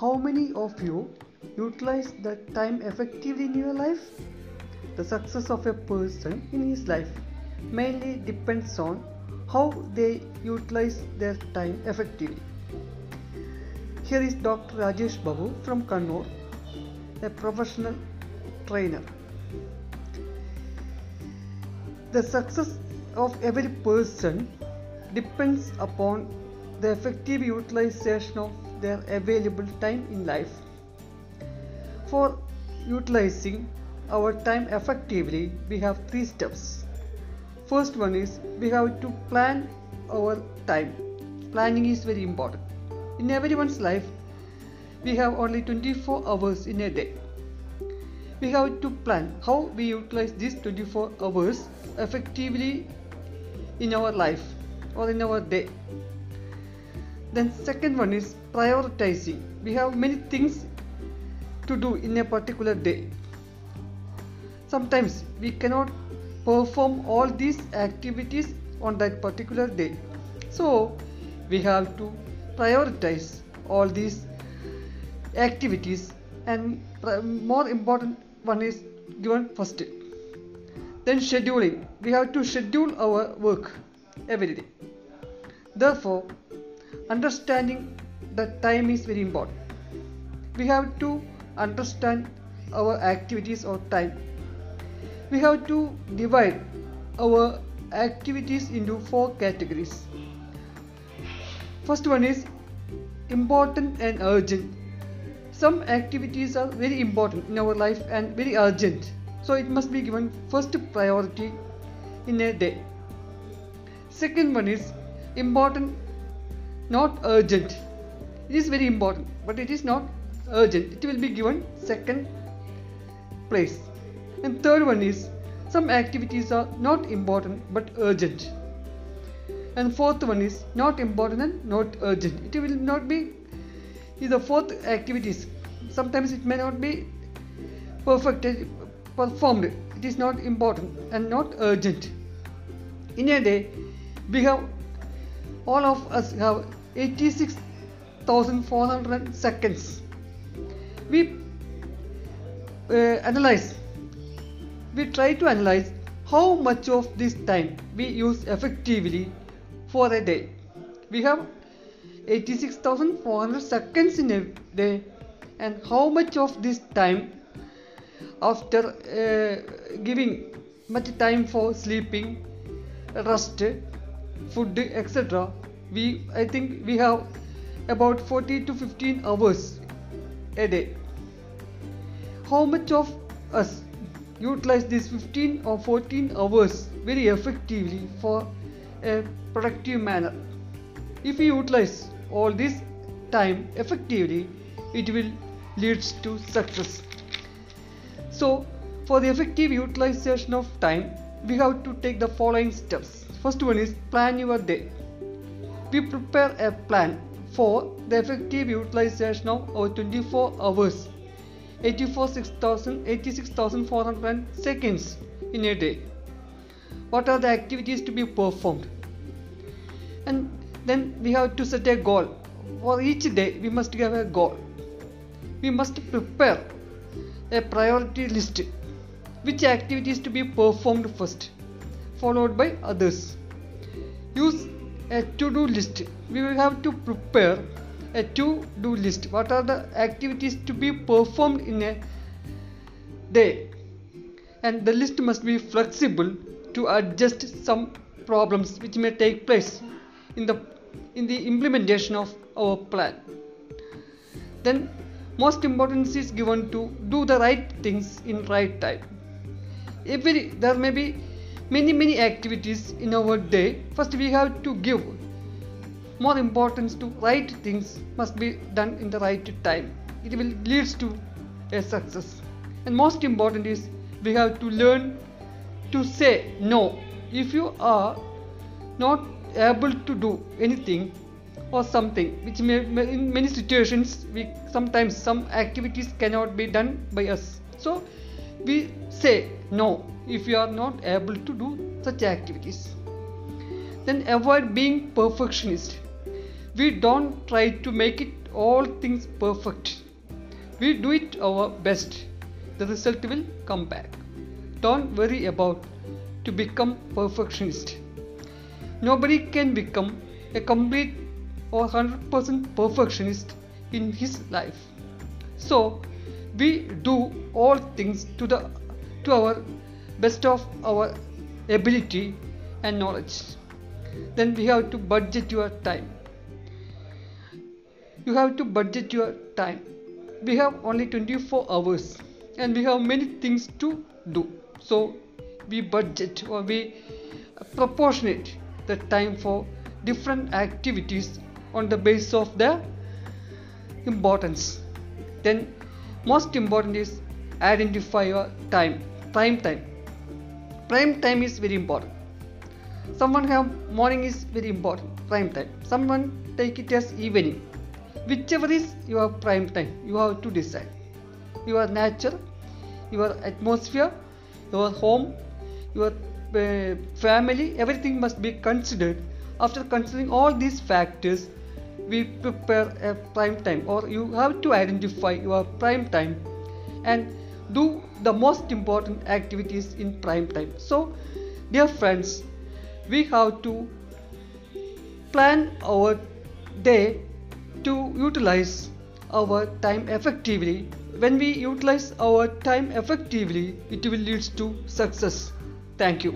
how many of you utilize the time effectively in your life? The success of a person in his life mainly depends on how they utilize their time effectively. Here is Dr. Rajesh Babu from Kannur, a professional trainer. The success of every person depends upon the effective utilization of their available time in life. For utilizing our time effectively, we have three steps. First one is we have to plan our time. Planning is very important. In everyone's life, we have only 24 hours in a day. We have to plan how we utilize these 24 hours effectively in our life or in our day. Then second one is prioritizing. We have many things to do in a particular day. Sometimes we cannot perform all these activities on that particular day. So we have to prioritize all these activities and more important one is given first. Then scheduling. We have to schedule our work every day. Therefore, understanding that time is very important. We have to understand our activities or time. We have to divide our activities into four categories. First one is important and urgent. Some activities are very important in our life and very urgent. So it must be given first priority in a day. Second one is important, not urgent. It is very important, but it is not urgent. It will be given second place. And third one is some activities are not important but urgent. And fourth one is not important and not urgent. It will not be Is the fourth activities. Sometimes it may not be perfect performed. It is not important and not urgent. In a day, we have all of us have 86,400 seconds. We uh, analyze, we try to analyze how much of this time we use effectively for a day. We have 86,400 seconds in a day, and how much of this time, after uh, giving much time for sleeping, rest, food, etc., we I think we have about 40 to 15 hours a day. How much of us utilize these 15 or 14 hours very effectively for a productive manner? If we utilize all this time effectively, it will leads to success. So, for the effective utilization of time, we have to take the following steps. First one is plan your day. We prepare a plan for the effective utilization of our 24 hours, 86,400 seconds in a day. What are the activities to be performed? And then we have to set a goal. For each day, we must have a goal. We must prepare a priority list which activities to be performed first, followed by others. Use a to do list. We will have to prepare a to do list. What are the activities to be performed in a day? And the list must be flexible to adjust some problems which may take place in the in the implementation of our plan. Then most importance is given to do the right things in right time. Every there may be many many activities in our day. First we have to give more importance to right things must be done in the right time. It will leads to a success. And most important is we have to learn to say no. If you are not able to do anything or something which may, in many situations we sometimes some activities cannot be done by us so we say no if you are not able to do such activities then avoid being perfectionist we don't try to make it all things perfect. We do it our best. The result will come back. Don't worry about to become perfectionist. Nobody can become a complete or 100% perfectionist in his life. So we do all things to the to our best of our ability and knowledge. Then we have to budget your time. You have to budget your time. We have only 24 hours and we have many things to do. So we budget or we proportionate the time for different activities on the basis of their importance. Then most important is identify your time, prime time. Prime time is very important. Someone have morning is very important, prime time. Someone take it as evening. Whichever is your prime time, you have to decide. Your nature, your atmosphere, your home, your uh, family, everything must be considered. After considering all these factors, we prepare a prime time or you have to identify your prime time and do the most important activities in prime time. So, dear friends, we have to plan our day to utilize our time effectively. When we utilize our time effectively, it will lead to success. Thank you.